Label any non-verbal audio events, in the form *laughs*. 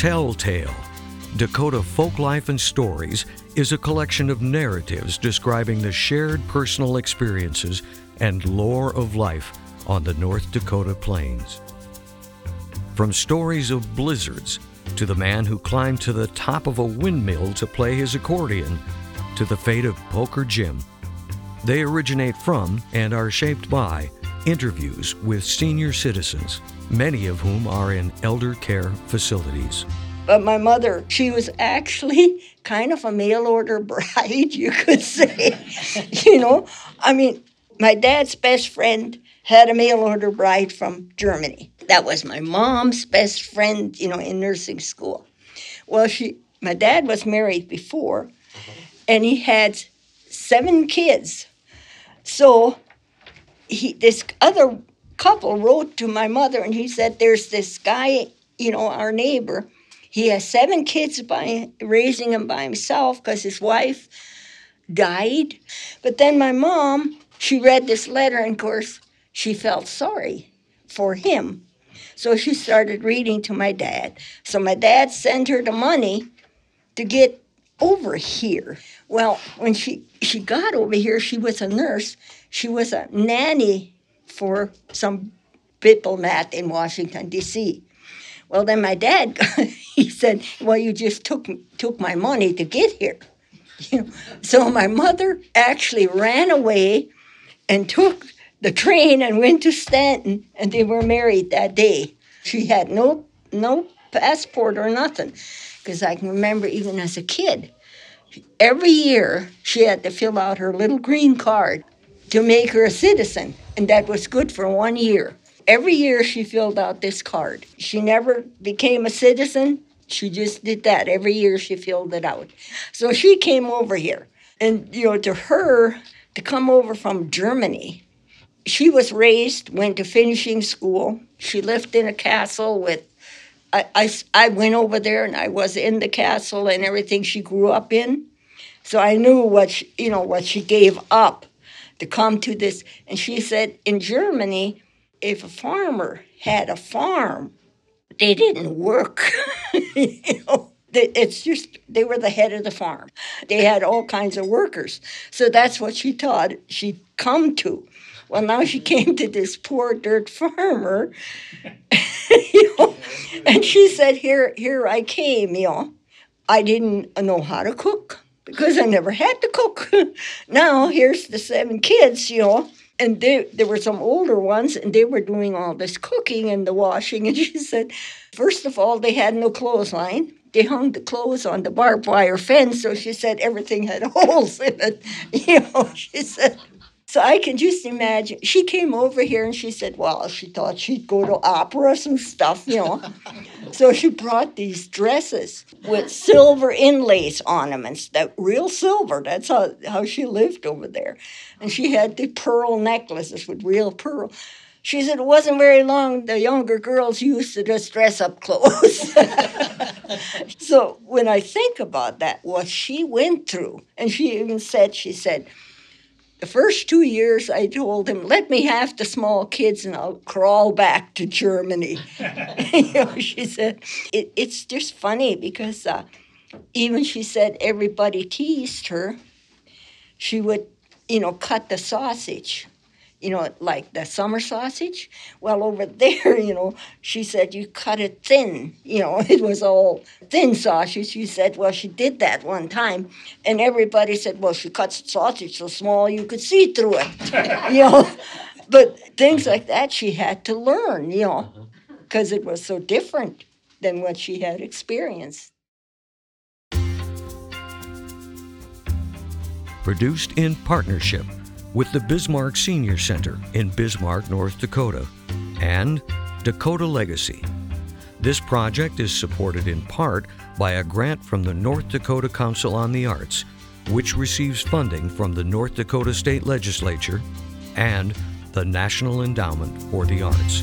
Telltale Dakota Folklife and Stories is a collection of narratives describing the shared personal experiences and lore of life on the North Dakota plains. From stories of blizzards to the man who climbed to the top of a windmill to play his accordion to the fate of Poker Jim, they originate from and are shaped by interviews with senior citizens, many of whom are in elder care facilities. But my mother, she was actually *laughs* kind of a mail order *laughs* bride, you could say. *laughs* you know, I mean, my dad's best friend had a mail order bride from Germany. That was my mom's best friend, you know, in nursing school. Well, she, my dad was married before, and he had seven kids. So he, this other couple wrote to my mother, and he said, "There's this guy, you know, our neighbor." He has seven kids by raising them by himself because his wife died. But then my mom, she read this letter, and of course, she felt sorry for him. So she started reading to my dad. So my dad sent her the money to get over here. Well, when she, she got over here, she was a nurse. She was a nanny for some people diplomat in Washington, D.C. Well, then my dad, *laughs* he said, "Well, you just took took my money to get here." You *laughs* know? So my mother actually ran away and took the train and went to Stanton, and they were married that day. She had no no passport or nothing, because I can remember even as a kid, every year she had to fill out her little green card to make her a citizen, and that was good for one year. Every year she filled out this card. She never became a citizen. She just did that. Every year she filled it out. So she came over here. And, you know, to her, to come over from Germany, she was raised, went to finishing school. She lived in a castle with, I, I, I went over there and I was in the castle and everything she grew up in. So I knew what she, you know what she gave up to come to this. And she said in Germany, if a farmer had a farm, they didn't work. *laughs* you know, it's just they were the head of the farm. They had all kinds of workers. So that's what she taught she'd come to. Well, now she *laughs* came to this poor dirt farmer, *laughs* you know, and she said, "Here, here I came. You know, I didn't know how to cook because I never had to cook. *laughs* now here's the seven kids, you know." and they, there were some older ones and they were doing all this cooking and the washing *laughs* and she said first of all they had no clothesline they hung the clothes on the barbed wire fence so she said everything had *laughs* holes in it you know she said so I can just imagine. She came over here and she said, well, she thought she'd go to operas and stuff, you know. *laughs* so she brought these dresses with silver inlays ornaments, that real silver. That's how, how she lived over there. And she had the pearl necklaces with real pearl. She said it wasn't very long the younger girls used to just dress up clothes. *laughs* so when I think about that, what she went through, and she even said, she said, the first two years, I told him, let me have the small kids and I'll crawl back to Germany. *laughs* you know, she said, it, it's just funny because uh, even she said everybody teased her. She would, you know, cut the sausage you know, like the summer sausage. Well, over *laughs* there, you know, she said you cut it thin. You know, *laughs* it was all thin sausage. She said, well, she did that one time, and everybody said, well, she cuts sausage so small you could see through it. *laughs* you know, but things like that she had to learn. You know, uh-huh. because it was so different than what she had experienced. Produced in partnership with the Bismarck Senior Center in Bismarck, North Dakota, and Dakota Legacy. This project is supported in part by a grant from the North Dakota Council on the Arts, which receives funding from the North Dakota State Legislature and the National Endowment for the Arts.